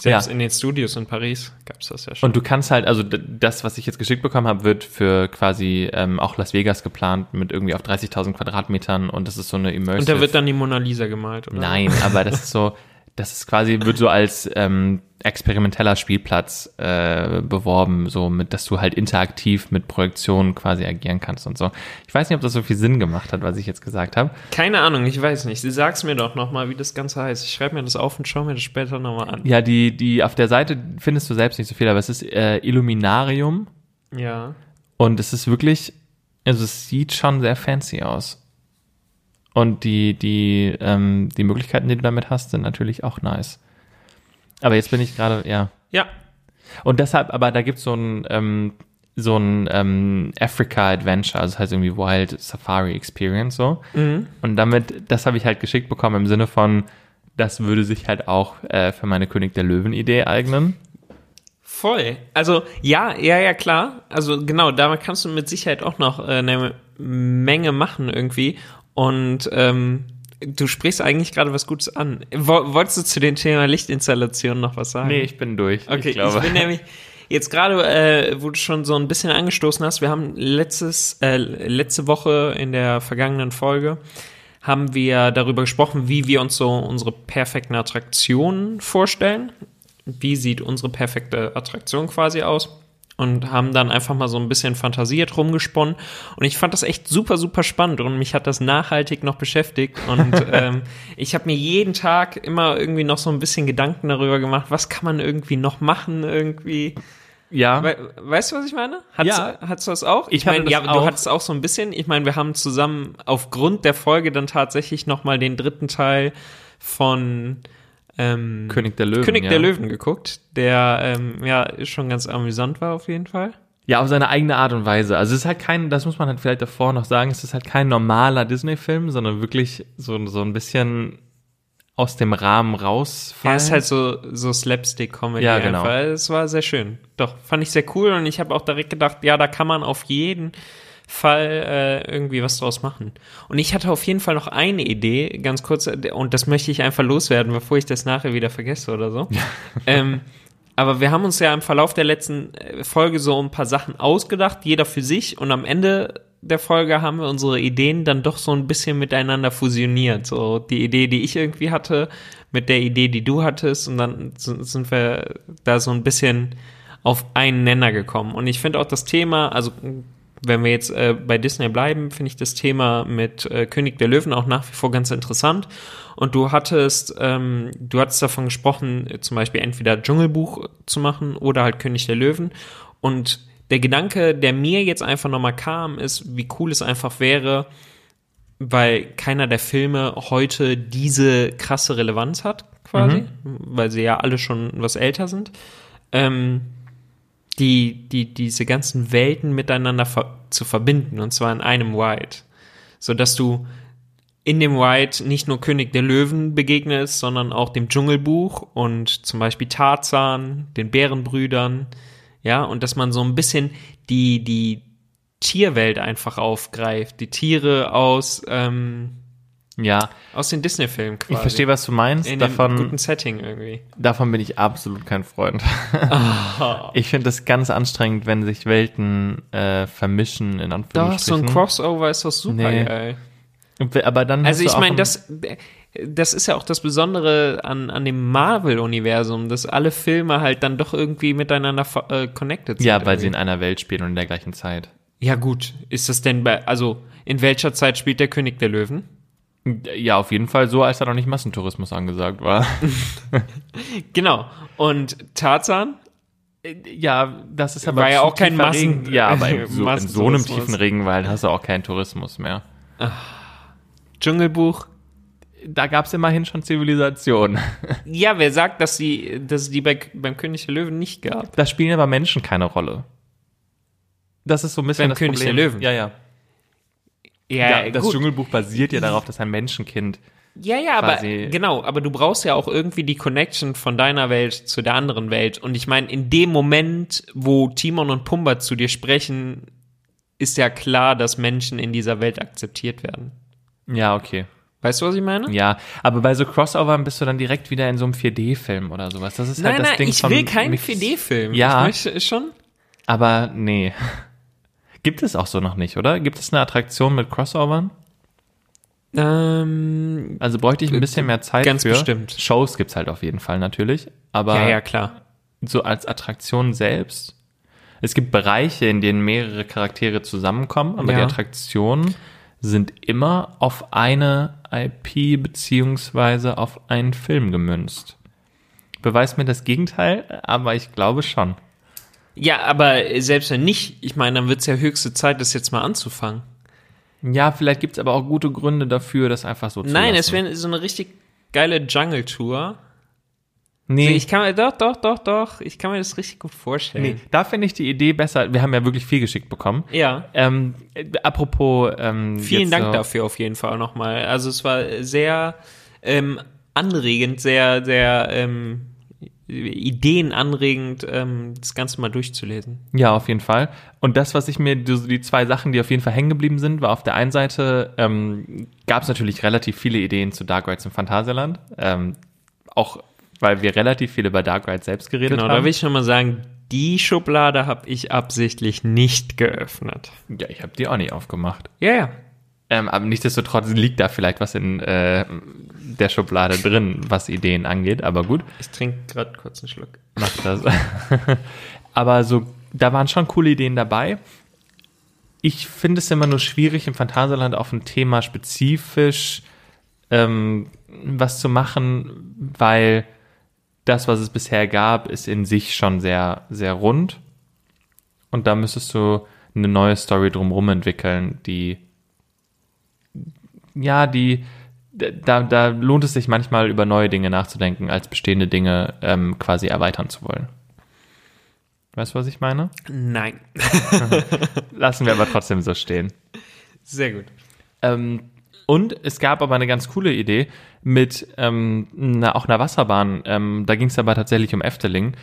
Selbst Ja. in den Studios in Paris gab es das ja schon. Und du kannst halt, also das, was ich jetzt geschickt bekommen habe, wird für quasi ähm, auch Las Vegas geplant mit irgendwie auf 30.000 Quadratmetern und das ist so eine immersive. Und da wird dann die Mona Lisa gemalt, oder? Nein, aber das ist so, <laughs> das ist quasi, wird so als ähm, experimenteller Spielplatz äh, beworben, so mit, dass du halt interaktiv mit Projektionen quasi agieren kannst und so. Ich weiß nicht, ob das so viel Sinn gemacht hat, was ich jetzt gesagt habe. Keine Ahnung, ich weiß nicht. Sag's mir doch nochmal, wie das Ganze heißt. Ich schreibe mir das auf und schau mir das später nochmal an. Ja, die, die auf der Seite findest du selbst nicht so viel, aber es ist äh, Illuminarium Ja. und es ist wirklich, also es sieht schon sehr fancy aus. Und die, die, ähm, die Möglichkeiten, die du damit hast, sind natürlich auch nice. Aber jetzt bin ich gerade, ja. Ja. Und deshalb, aber da gibt's so ein, ähm, so ein ähm, Africa Adventure, also das heißt irgendwie Wild Safari Experience so. Und damit, das habe ich halt geschickt bekommen im Sinne von, das würde sich halt auch äh, für meine König der Löwen Idee eignen. Voll. Also, ja, ja, ja, klar. Also, genau, damit kannst du mit Sicherheit auch noch äh, eine Menge machen irgendwie. Und ähm, du sprichst eigentlich gerade was Gutes an. Wo, wolltest du zu dem Thema Lichtinstallation noch was sagen? Nee, ich bin durch. Okay, ich ich, glaube. bin nämlich jetzt gerade, äh, wo du schon so ein bisschen angestoßen hast, wir haben letztes, äh, letzte Woche in der vergangenen Folge haben wir darüber gesprochen, wie wir uns so unsere perfekten Attraktionen vorstellen. Wie sieht unsere perfekte Attraktion quasi aus? Und haben dann einfach mal so ein bisschen fantasiert rumgesponnen. Und ich fand das echt super, super spannend und mich hat das nachhaltig noch beschäftigt. Und <laughs> ähm, ich habe mir jeden Tag immer irgendwie noch so ein bisschen Gedanken darüber gemacht, was kann man irgendwie noch machen, irgendwie. ja. We weißt du, was ich meine? Hat's, Ja. Hat's das auch? Ich hatte meine, ja, du hattest auch so ein bisschen. Ich meine, wir haben zusammen aufgrund der Folge dann tatsächlich noch mal den dritten Teil von ähm, König der Löwen. König ja. der Löwen geguckt, der ähm, ja schon ganz amüsant war auf jeden Fall. Ja, auf seine eigene Art und Weise. Also es ist halt kein, das muss man halt vielleicht davor noch sagen, es ist halt kein normaler Disney-Film, sondern wirklich so, so ein bisschen aus dem Rahmen rausfallen. Ja, ist halt so, so Slapstick-Comedy Ja, genau. einfach. Es war sehr schön. Doch, fand ich sehr cool und ich habe auch direkt gedacht, ja, da kann man auf jeden Fall äh, irgendwie was draus machen. Und ich hatte auf jeden Fall noch eine Idee, ganz kurz, und das möchte ich einfach loswerden, bevor ich das nachher wieder vergesse oder so. <laughs> ähm, aber wir haben uns ja im Verlauf der letzten äh, Folge so ein paar Sachen ausgedacht, jeder für sich, und am Ende der Folge haben wir unsere Ideen dann doch so ein bisschen miteinander fusioniert. So die Idee, die ich irgendwie hatte, mit der Idee, die du hattest, und dann sind wir da so ein bisschen auf einen Nenner gekommen. Und ich finde auch das Thema, also wenn wir jetzt äh, bei Disney bleiben, finde ich das Thema mit äh, König der Löwen auch nach wie vor ganz interessant. Und du hattest, ähm, du hattest davon gesprochen, zum Beispiel entweder Dschungelbuch zu machen oder halt König der Löwen. Und der Gedanke, der mir jetzt einfach nochmal kam, ist, wie cool es einfach wäre, weil keiner der Filme heute diese krasse Relevanz hat, quasi, mhm. weil sie ja alle schon was älter sind. Ähm, die, die, diese ganzen Welten miteinander ver zu verbinden, und zwar in einem Ride. So dass du in dem Ride nicht nur König der Löwen begegnest, sondern auch dem Dschungelbuch und zum Beispiel Tarzan, den Bärenbrüdern, ja, und dass man so ein bisschen die, die Tierwelt einfach aufgreift, die Tiere aus, ähm, ja. Aus den Disney-Filmen quasi. Ich verstehe, was du meinst. In davon, einem guten Setting irgendwie. Davon bin ich absolut kein Freund. Oh. <laughs> Ich finde das ganz anstrengend, wenn sich Welten äh, vermischen, in Anführungsstrichen. Doch, so ein Crossover ist doch super nee. geil. Aber dann also ich meine, das, das ist ja auch das Besondere an, an dem Marvel-Universum, dass alle Filme halt dann doch irgendwie miteinander äh, connected sind. Ja, weil irgendwie. sie in einer Welt spielen und in der gleichen Zeit. Ja gut, ist das denn bei, also in welcher Zeit spielt der König der Löwen? Ja, auf jeden Fall so, als da noch nicht Massentourismus angesagt war. <laughs> genau. Und Tarzan? Ja, das ist aber war ja auch kein Massen. Ja, aber in <laughs> so, in so einem tiefen Regenwald hast du auch keinen Tourismus mehr. Ach. Dschungelbuch? Da gab es immerhin schon Zivilisation. <laughs> Ja, wer sagt, dass sie, dass es die bei, beim König der Löwen nicht gab? Da spielen aber Menschen keine Rolle. Das ist so ein bisschen beim das König Problem. der Löwen. Ja, ja. Ja, ja, das gut. Dschungelbuch basiert ja darauf, dass ein Menschenkind. Ja, ja, aber genau, aber du brauchst ja auch irgendwie die Connection von deiner Welt zu der anderen Welt. Und ich meine, in dem Moment, wo Timon und Pumba zu dir sprechen, ist ja klar, dass Menschen in dieser Welt akzeptiert werden. Ja, okay. Weißt du, was ich meine? Ja, aber bei so Crossovern bist du dann direkt wieder in so einem 4D-Film oder sowas. Das ist nein, halt das nein, Ding ich will keinen Mix- 4D-Film. Ja. Ich möchte schon. Aber nee. Gibt es auch so noch nicht, oder? Gibt es eine Attraktion mit Crossovern? Ähm, Also bräuchte ich ein bisschen mehr Zeit Ganz für. bestimmt. Shows gibt's halt auf jeden Fall natürlich. Aber ja, ja, klar. so als Attraktion selbst. Es gibt Bereiche, in denen mehrere Charaktere zusammenkommen, aber Ja. die Attraktionen sind immer auf eine IP beziehungsweise auf einen Film gemünzt. Beweist mir das Gegenteil, aber ich glaube schon. Ja, aber selbst wenn nicht, ich meine, dann wird's ja höchste Zeit, das jetzt mal anzufangen. Ja, vielleicht gibt's aber auch gute Gründe dafür, das einfach so zu Nein, lassen. es wäre so eine richtig geile Jungle-Tour. Nee, Ich kann mir, doch, doch, doch, doch, ich kann mir das richtig gut vorstellen. nee, da finde ich die Idee besser. Wir haben ja wirklich viel geschickt bekommen. Ja. Ähm, äh, apropos, ähm, Vielen Dank so, dafür auf jeden Fall nochmal. Also es war sehr ähm, anregend, sehr, sehr ähm, ideenanregend, ähm, das Ganze mal durchzulesen. Ja, auf jeden Fall. Und das, was ich mir, die, die zwei Sachen, die auf jeden Fall hängen geblieben sind, war auf der einen Seite, ähm, gab es natürlich relativ viele Ideen zu Dark Rides im Phantasialand. Ähm, auch weil wir relativ viel über Dark Rides selbst geredet Genau, da haben. will ich schon mal sagen, die Schublade habe ich absichtlich nicht geöffnet. ja, ich habe die auch nicht aufgemacht. Ja, ja. Ähm, aber nichtsdestotrotz liegt da vielleicht was in äh, der Schublade drin, was Ideen angeht. Aber gut, Ich trinke gerade kurz einen Schluck. mach das. <laughs> aber so, da waren schon coole Ideen dabei. Ich finde es immer nur schwierig, im Phantasialand auf ein Thema spezifisch ähm, was zu machen, weil das, was es bisher gab, ist in sich schon sehr, sehr rund. Und da müsstest du eine neue Story drumherum entwickeln, die, ja, die, da, da lohnt es sich manchmal über neue Dinge nachzudenken, als bestehende Dinge ähm, quasi erweitern zu wollen. Weißt du, was ich meine? Nein. <laughs> Lassen wir aber trotzdem so stehen. Sehr gut. Ähm, und es gab aber eine ganz coole Idee mit ähm, einer, auch einer Wasserbahn. Ähm, da ging es aber tatsächlich um Efteling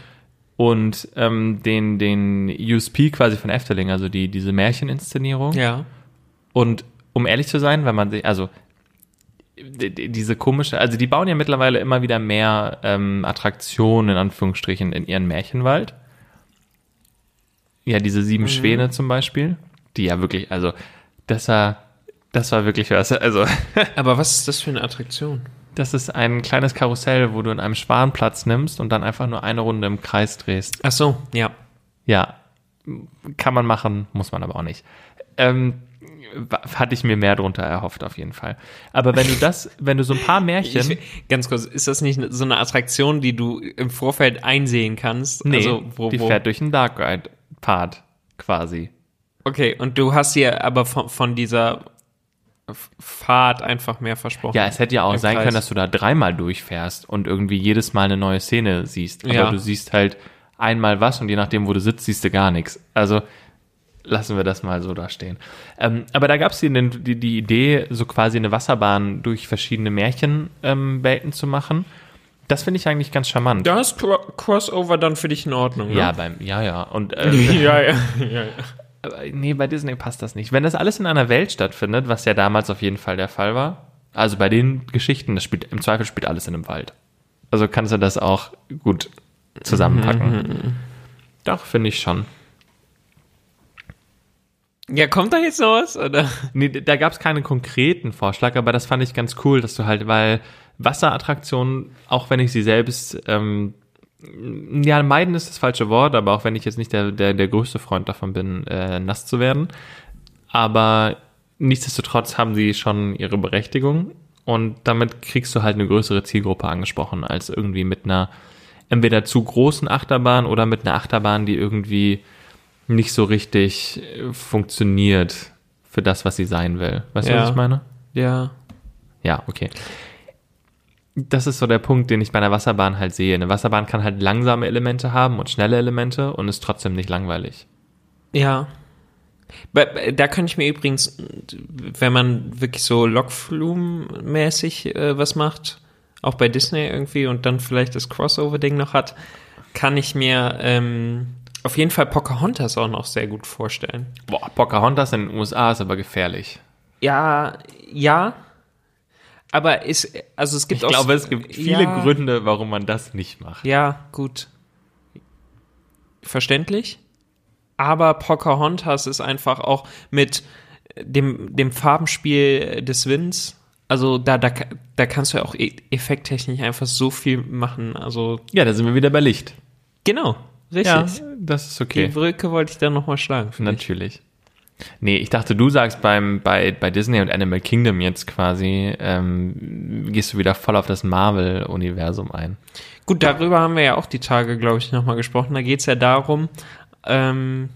und ähm, den, den USP quasi von Efteling, also die, diese Märcheninszenierung. Ja. Und um ehrlich zu sein, wenn man sich, also die- die- diese komische, also die bauen ja mittlerweile immer wieder mehr ähm, Attraktionen in Anführungsstrichen in ihren Märchenwald. Ja, diese sieben Schwäne zum Beispiel, die ja wirklich, also das war, das war wirklich was. Also <laughs> Aber was ist das für eine Attraktion? das ist ein kleines Karussell, wo du in einem Schwan Platz nimmst und dann einfach nur eine Runde im Kreis drehst. Ach so, ja. Ja, kann man machen, muss man aber auch nicht. Ähm, hatte ich mir mehr drunter erhofft, auf jeden Fall. Aber wenn du das, <laughs> wenn du so ein paar Märchen. Ich, ganz kurz, ist das nicht so eine Attraktion, die du im Vorfeld einsehen kannst? nee, also, wo, die wo, fährt durch einen Dark Ride Part quasi. Okay, und du hast dir aber von, von dieser Fahrt einfach mehr versprochen. Ja, es hätte ja auch sein Kreis. können, dass du da dreimal durchfährst und irgendwie jedes Mal eine neue Szene siehst. Aber Ja. du siehst halt einmal was und je nachdem, wo du sitzt, siehst du gar nichts. Also lassen wir das mal so da stehen. Ähm, aber da gab es die, die, die Idee, so quasi eine Wasserbahn durch verschiedene Märchenwelten ähm, zu machen. Das finde ich eigentlich ganz charmant. Da ist Cro Crossover dann für dich in Ordnung, Ja, ne? beim, ja, ja. Und äh, <laughs> ja, ja, ja, ja. Nee, bei Disney passt das nicht. Wenn das alles in einer Welt stattfindet, was ja damals auf jeden Fall der Fall war, also bei den Geschichten, das spielt, im Zweifel spielt alles in einem Wald. Also kannst du das auch gut zusammenpacken. Doch, finde ich schon. Ja, kommt da jetzt noch was? Oder? Nee, da gab es keinen konkreten Vorschlag, aber das fand ich ganz cool, dass du halt, weil Wasserattraktionen, auch wenn ich sie selbst, ähm, ja, meiden ist das falsche Wort, aber auch wenn ich jetzt nicht der, der, der größte Freund davon bin, äh, nass zu werden. Aber nichtsdestotrotz haben sie schon ihre Berechtigung und damit kriegst du halt eine größere Zielgruppe angesprochen, als irgendwie mit einer entweder zu großen Achterbahn oder mit einer Achterbahn, die irgendwie nicht so richtig äh, funktioniert für das, was sie sein will. Weißt du, Ja. was ich meine? Ja. Ja, okay. Das ist so der Punkt, den ich bei einer Wasserbahn halt sehe. Eine Wasserbahn kann halt langsame Elemente haben und schnelle Elemente und ist trotzdem nicht langweilig. Ja. Da könnte ich mir übrigens, wenn man wirklich so Lockflume-mäßig äh, was macht, auch bei Disney irgendwie und dann vielleicht das Crossover-Ding noch hat, kann ich mir ähm, auf jeden Fall Pocahontas auch noch sehr gut vorstellen. Boah, Pocahontas in den USA ist aber gefährlich. Ja, ja. Aber ist, also es gibt Ich auch. glaube, es gibt viele ja, Gründe, warum man das nicht macht. Ja, gut. Verständlich. Aber Pocahontas ist einfach auch mit dem, dem Farbenspiel des Winds. Also da, da, da kannst du ja auch e- effekttechnisch einfach so viel machen. Also Ja, da sind wir wieder bei Licht. genau, richtig. das ist Die okay. Brücke wollte ich dann nochmal schlagen. finde ich. Natürlich. Nee, ich dachte, du sagst beim, bei, bei Disney und Animal Kingdom jetzt quasi, ähm, gehst du wieder voll auf das Marvel-Universum ein. Gut, darüber haben wir ja auch die Tage, glaube ich, nochmal gesprochen. Da geht es ja darum, ähm,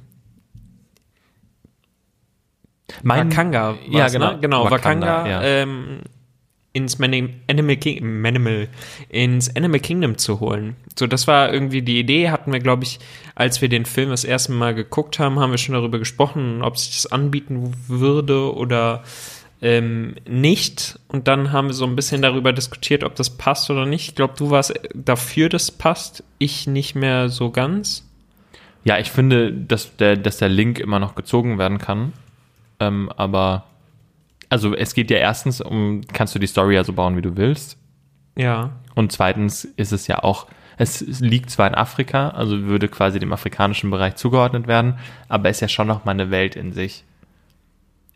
Mein- Wakanga, Ja, genau. Ne? Genau, Wakanda, Wakanga, ja. ähm, ins Mani- Animal, King, Manimal, ins Animal Kingdom zu holen. So, das war irgendwie die Idee, hatten wir, glaube ich, als wir den Film das erste Mal geguckt haben, haben wir schon darüber gesprochen, ob sich das anbieten würde oder ähm, nicht. Und dann haben wir so ein bisschen darüber diskutiert, ob das passt oder nicht. Ich glaube, du warst dafür, dass passt. Ich nicht mehr so ganz. Ja, ich finde, dass der, dass der Link immer noch gezogen werden kann. Ähm, aber, also es geht ja erstens um, kannst du die Story ja so bauen, wie du willst. Ja. Und zweitens ist es ja auch, es liegt zwar in Afrika, also würde quasi dem afrikanischen Bereich zugeordnet werden, aber ist ja schon noch mal eine Welt in sich.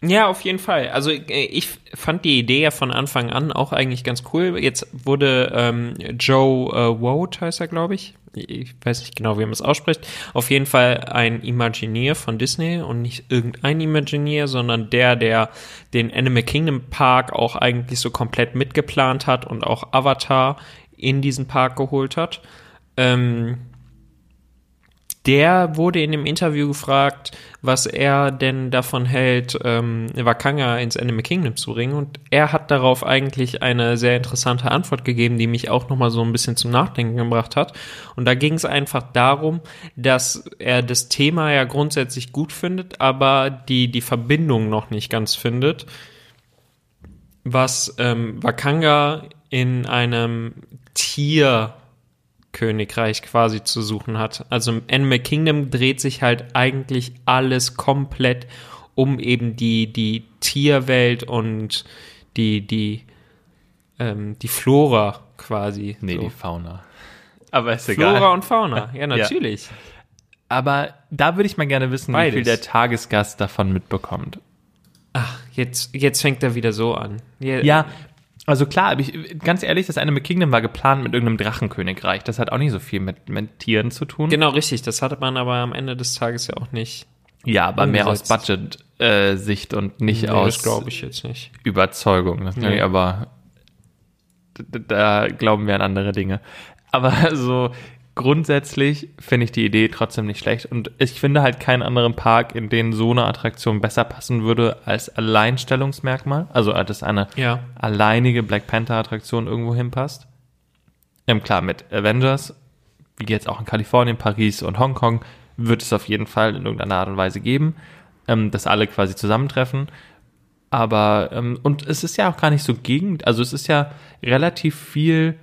Ja, auf jeden Fall. Also äh, ich fand die Idee ja von Anfang an auch eigentlich ganz cool. Jetzt wurde ähm, Joe äh, Wout, heißt er, glaube ich. Ich weiß nicht genau, wie man es ausspricht. Auf jeden Fall ein Imagineer von Disney und nicht irgendein Imagineer, sondern der, der den Animal Kingdom Park auch eigentlich so komplett mitgeplant hat und auch Avatar in diesen Park geholt hat. Ähm, der wurde in dem Interview gefragt, was er denn davon hält, ähm, Wakanga ins Animal Kingdom zu bringen. Und er hat darauf eigentlich eine sehr interessante Antwort gegeben, die mich auch nochmal so ein bisschen zum Nachdenken gebracht hat. Und da ging es einfach darum, dass er das Thema ja grundsätzlich gut findet, aber die, die Verbindung noch nicht ganz findet, was ähm, Wakanga in einem Tier Königreich quasi zu suchen hat. Also im Animal Kingdom dreht sich halt eigentlich alles komplett um eben die, die Tierwelt und die, die, ähm, die Flora quasi. Nee, so. die Fauna. Aber ist Flora egal. und Fauna, ja, <laughs> natürlich. Aber da würde ich mal gerne wissen, Beides. wie viel der Tagesgast davon mitbekommt. Ach, jetzt, jetzt fängt er wieder so an. Ja, Ja, Also klar, aber ich, ganz ehrlich, das Animal Kingdom war geplant mit irgendeinem Drachenkönigreich. Das hat auch nicht so viel mit, mit Tieren zu tun. Genau, richtig. Das hatte man aber am Ende des Tages ja auch nicht. Ja, aber mehr aus Umgesetzt. Budget-Sicht und nicht Nee, aus das glaube ich jetzt nicht. Überzeugung. Das Nee. nee. aber d- d- da glauben wir an andere Dinge. Aber <laughs> so grundsätzlich finde ich die Idee trotzdem nicht schlecht und ich finde halt keinen anderen Park, in den so eine Attraktion besser passen würde als Alleinstellungsmerkmal. Also dass eine Ja. alleinige Black Panther Attraktion irgendwo hinpasst. Ähm, klar, mit Avengers, wie jetzt auch in Kalifornien, Paris und Hongkong, wird es auf jeden Fall in irgendeiner Art und Weise geben, ähm, dass alle quasi zusammentreffen. Aber, ähm, und es ist ja auch gar nicht so gegen, also es ist ja relativ viel,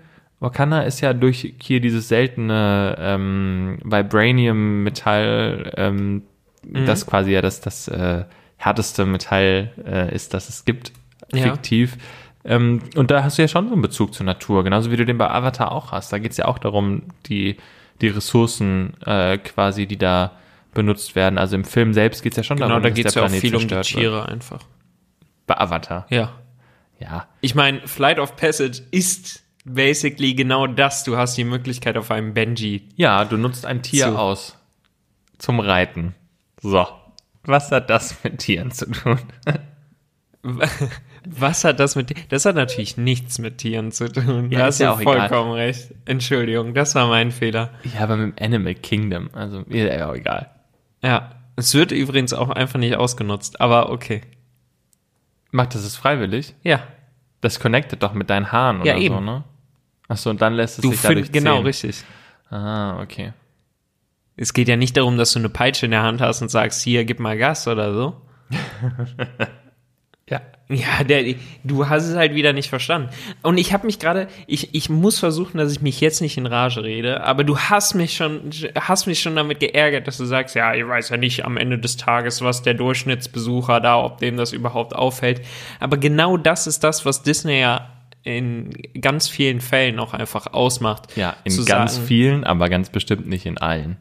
Wakanda ist ja durch hier dieses seltene ähm, Vibranium-Metall, ähm, das quasi ja das, das äh, härteste Metall äh, ist, das es gibt, Ja. fiktiv. Ähm, und da hast du ja schon so einen Bezug zur Natur, genauso wie du den bei Avatar auch hast. Da geht es ja auch darum, die, die Ressourcen äh, quasi, die da benutzt werden. Also im Film selbst geht es ja schon Genau, darum, da dass geht es ja auch Planet viel um die zerstört wird. Tiere einfach. Bei Avatar. Ja. Ja. Ich meine, Flight of Passage ist basically genau das. Du hast die Möglichkeit auf einem Benji. Ja, du nutzt ein Tier So. aus zum Reiten. So. Was hat das mit Tieren zu tun? <laughs> Was hat das mit Das hat natürlich nichts mit Tieren zu tun. Ja, da ist hast ja du auch egal. vollkommen recht. Entschuldigung, das war mein Fehler. Ja, aber mit dem Animal Kingdom. Also, ist ja auch egal. Ja. Es wird übrigens auch einfach nicht ausgenutzt, aber okay. Macht das es freiwillig? Ja. Das connectet doch mit deinen Haaren Ja, oder so, eben. ne? Achso, und dann lässt es Du sich dadurch findest genau richtig. Ah, okay. Es geht ja nicht darum, dass du eine Peitsche in der Hand hast und sagst, hier, gib mal Gas oder so. <laughs> Ja. Ja, der, du hast es halt wieder nicht verstanden. Und ich habe mich gerade, ich, ich muss versuchen, dass ich mich jetzt nicht in Rage rede, aber du hast mich schon, hast mich schon damit geärgert, dass du sagst, ja, ich weiß ja nicht am Ende des Tages, was der Durchschnittsbesucher da, ob dem das überhaupt auffällt. Aber genau das ist das, was Disney ja in ganz vielen Fällen auch einfach ausmacht. Ja, in ganz sagen, vielen, aber ganz bestimmt nicht in allen.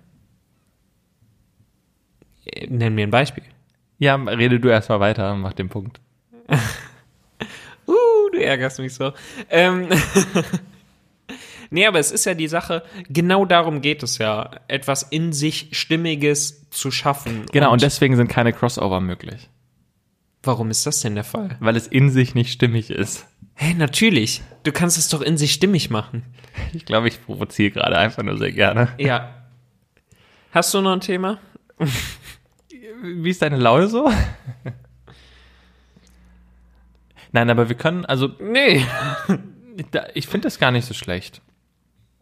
Nenn mir ein Beispiel. Ja, rede du erstmal weiter und mach den Punkt. <laughs> Uh, du ärgerst mich so. Ähm, <laughs> nee, aber es ist ja die Sache, genau darum geht es ja, etwas in sich Stimmiges zu schaffen. Genau, und, deswegen sind keine Crossover möglich. warum ist das denn der Fall? Weil es in sich nicht stimmig ist. Hä, natürlich. Du kannst es doch in sich stimmig machen. Ich glaube, ich provoziere gerade einfach nur sehr gerne. Ja. Hast du noch ein Thema? Wie ist deine Laune so? Nein, aber wir können, also Nee. ich finde das gar nicht so schlecht.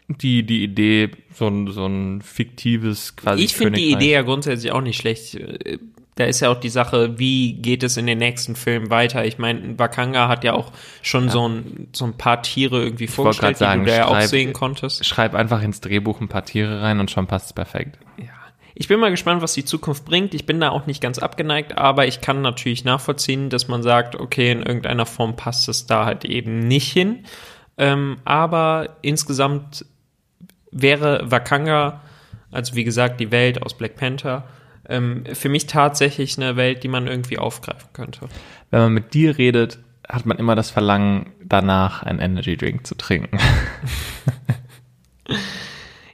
Die, die Idee, so ein, so ein fiktives quasi. Ich finde die. Idee ja grundsätzlich auch nicht schlecht. Da ist ja auch die Sache, wie geht es in den nächsten Filmen weiter? Ich meine, Wakanga hat ja auch schon so, ein, so ein paar Tiere irgendwie wollte vorgestellt, sagen, die du da ja auch sehen konntest. Schreib einfach ins Drehbuch ein paar Tiere rein und schon passt es perfekt. Ja. Ich bin mal gespannt, was die Zukunft bringt. Ich bin da auch nicht ganz abgeneigt, aber ich kann natürlich nachvollziehen, dass man sagt, okay, in irgendeiner Form passt es da halt eben nicht hin. Ähm, aber insgesamt wäre Wakanga, also wie gesagt, die Welt aus Black Panther, ähm, für mich tatsächlich eine Welt, die man irgendwie aufgreifen könnte. Wenn man mit dir redet, hat man immer das Verlangen, danach einen Energy Drink zu trinken. <laughs>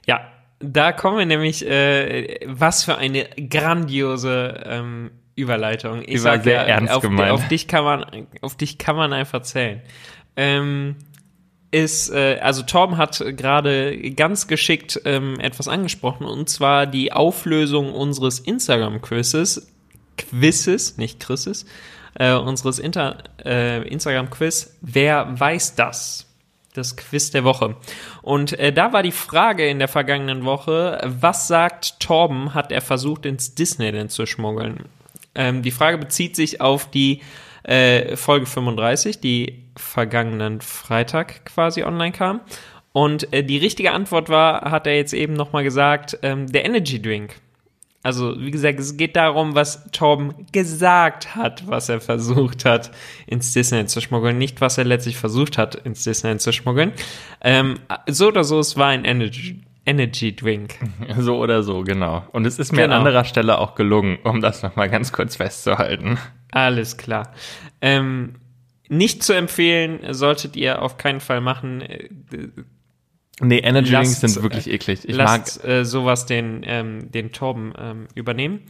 Ja, da kommen wir nämlich, äh, was für eine grandiose ähm, Überleitung. Ich Die war sehr ja, ernst auf, gemeint. auf dich kann man, auf dich kann man einfach zählen. Ähm, ist, äh, also Torben hat gerade ganz geschickt ähm, etwas angesprochen und zwar die Auflösung unseres Instagram-Quizzes, Quizzes, nicht Chrises, äh, unseres äh, Instagram-Quiz. Wer weiß das? Das Quiz der Woche. Und äh, da war die Frage in der vergangenen Woche, was sagt Torben, hat er versucht ins Disneyland zu schmuggeln? Ähm, die Frage bezieht sich auf die äh, Folge 35, die vergangenen Freitag quasi online kam. Und äh, die richtige Antwort war, hat er jetzt eben nochmal gesagt, ähm, der Energy Drink. Also, wie gesagt, es geht darum, was Torben gesagt hat, was er versucht hat, ins Disneyland zu schmuggeln, nicht was er letztlich versucht hat, ins Disneyland zu schmuggeln. Ähm, so oder so, es war ein Energy, Energy Drink. <laughs> so oder so, genau. Und es ist mir Genau. an anderer Stelle auch gelungen, um das nochmal ganz kurz festzuhalten. Alles klar. Ähm, nicht zu empfehlen, solltet ihr auf keinen Fall machen. Äh, Nee, Energy Drinks sind wirklich eklig. Ich Lasst äh, sowas den, ähm, den Torben ähm, übernehmen.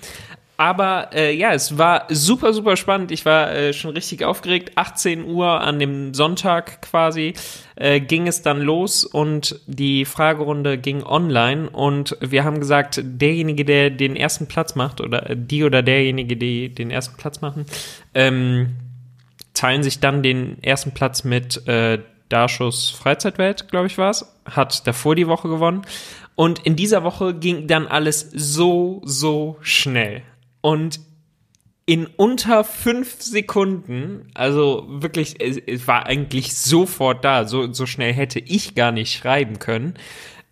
Aber äh, ja, es war super, super spannend. Ich war äh, schon richtig aufgeregt. 18 Uhr an dem Sonntag quasi äh, ging es dann los und die Fragerunde ging online. Und wir haben gesagt, derjenige, der den ersten Platz macht, oder äh, die oder derjenige, die den ersten Platz machen, ähm, teilen sich dann den ersten Platz mit äh, Darschus Freizeitwelt, glaube ich war es, hat davor die Woche gewonnen. Und in dieser Woche ging dann alles so, so schnell. Und in unter fünf Sekunden, also wirklich, es, war eigentlich sofort da, so, so schnell hätte ich gar nicht schreiben können,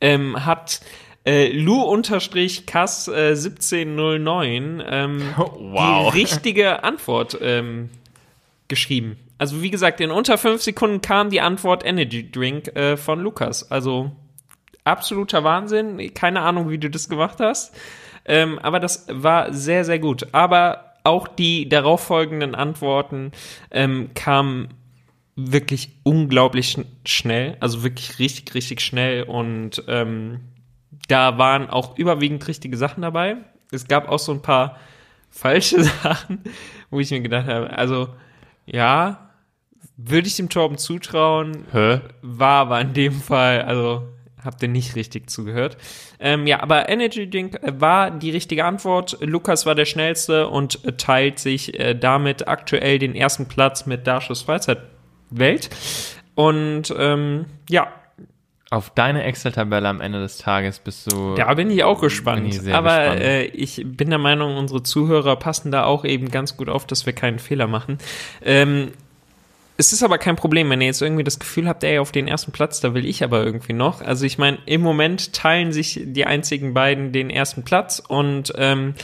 ähm, hat äh, Lu-Kass äh, 1709 ähm, <laughs> Wow. die richtige Antwort ähm, geschrieben. Also wie gesagt, in unter fünf Sekunden kam die Antwort Energy Drink äh, von Lukas. Also absoluter Wahnsinn. Keine Ahnung, wie du das gemacht hast. Ähm, aber das war sehr, sehr gut. Aber auch die darauffolgenden Antworten ähm, kamen wirklich unglaublich schn schnell. Also wirklich richtig, richtig schnell. Und ähm, da waren auch überwiegend richtige Sachen dabei. Es gab auch so ein paar falsche <laughs> Sachen, wo ich mir gedacht habe, also ja, würde ich dem Torben zutrauen, Hä? war aber in dem Fall, also habt ihr nicht richtig zugehört. Ähm, ja, aber Energy Drink äh, war die richtige Antwort. Lukas war der schnellste und äh, teilt sich äh, damit aktuell den ersten Platz mit Darschus Freizeitwelt. Und ähm, ja, Auf deine Excel-Tabelle am Ende des Tages bist du. da bin ich auch gespannt. Ich aber gespannt. Äh, ich bin der Meinung, unsere Zuhörer passen da auch eben ganz gut auf, dass wir keinen Fehler machen. Ähm, es ist aber kein Problem, wenn ihr jetzt irgendwie das Gefühl habt, ey, auf den ersten Platz, da will ich aber irgendwie noch. Also ich meine, im Moment teilen sich die einzigen beiden den ersten Platz und ähm,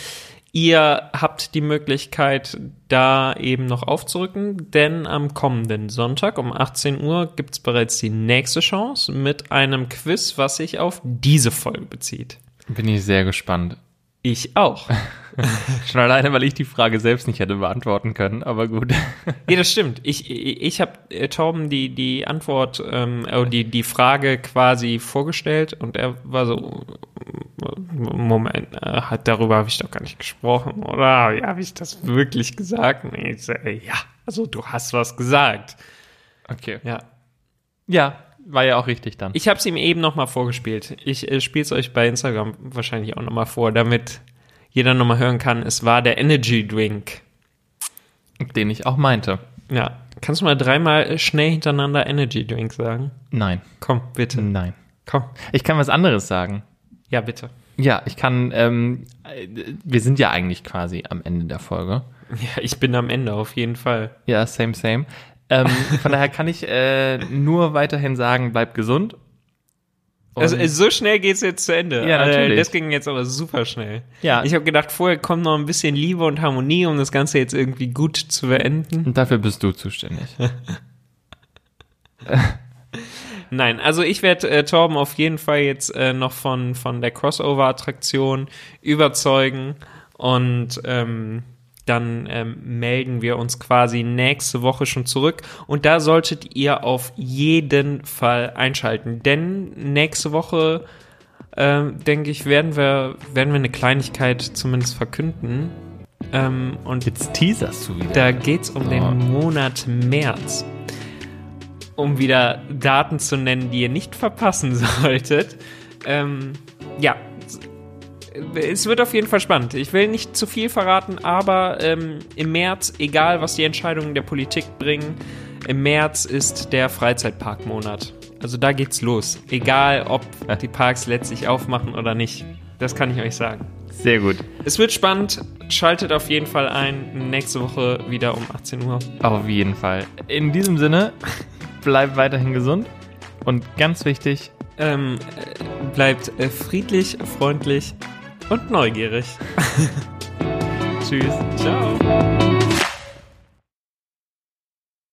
ihr habt die Möglichkeit, da eben noch aufzurücken, denn am kommenden Sonntag um 18 Uhr gibt's bereits die nächste Chance mit einem Quiz, was sich auf diese Folge bezieht. Bin ich sehr gespannt. Ich auch. <laughs> Schon alleine, weil ich die Frage selbst nicht hätte beantworten können, aber gut. <laughs> Ja, das stimmt. Ich, ich, ich habe äh, Torben die, die Antwort, ähm, äh, die, die Frage quasi vorgestellt und er war so, Moment, äh, darüber habe ich doch gar nicht gesprochen, oder? Ja, habe ich das wirklich gesagt? Und ich so, äh, ja, also du hast was gesagt. Okay. Ja. Ja, war ja auch richtig dann. Ich habe es ihm eben nochmal vorgespielt. Ich äh, spiele es euch bei Instagram wahrscheinlich auch nochmal vor, damit jeder nochmal hören kann. Es war der Energy Drink. Den ich auch meinte. Ja. Kannst du mal dreimal schnell hintereinander Energy Drink sagen? Nein. Komm, bitte. Nein. Komm. Ich kann was anderes sagen. Ja, bitte. Ja, ich kann, ähm, äh, wir sind ja eigentlich quasi am Ende der Folge. <laughs> Ja, ich bin am Ende auf jeden Fall. Ja, same, same. Ähm, von daher kann ich äh, nur weiterhin sagen, bleib gesund. Und- Also, so schnell geht's jetzt zu Ende. Ja, Äh, natürlich. Das ging jetzt aber super schnell. Ja. Ich habe gedacht, vorher kommt noch ein bisschen Liebe und Harmonie, um das Ganze jetzt irgendwie gut zu beenden. Und dafür bist du zuständig. <laughs> Nein, also ich werde äh, Torben auf jeden Fall jetzt äh, noch von, von der Crossover-Attraktion überzeugen und ähm, dann ähm, melden wir uns quasi nächste Woche schon zurück und da solltet ihr auf jeden Fall einschalten, denn nächste Woche ähm, denke ich werden wir werden wir eine Kleinigkeit zumindest verkünden ähm, und Jetzt teaserst du wieder. da geht's um Oh. den Monat März. Um wieder Daten zu nennen, die ihr nicht verpassen <laughs> solltet. Ähm, ja, es wird auf jeden Fall spannend. Ich will nicht zu viel verraten, aber ähm, im März, egal was die Entscheidungen der Politik bringen, im März ist der Freizeitparkmonat. Also da geht's los. Egal, ob die Parks letztlich aufmachen oder nicht. Das kann ich euch sagen. Sehr gut. Es wird spannend. Schaltet auf jeden Fall ein. Nächste Woche wieder um 18 Uhr. Auf jeden Fall. In diesem Sinne, bleib weiterhin gesund. Und ganz wichtig, Ähm, äh, bleibt äh, friedlich, freundlich und neugierig. <laughs> Tschüss. Ciao.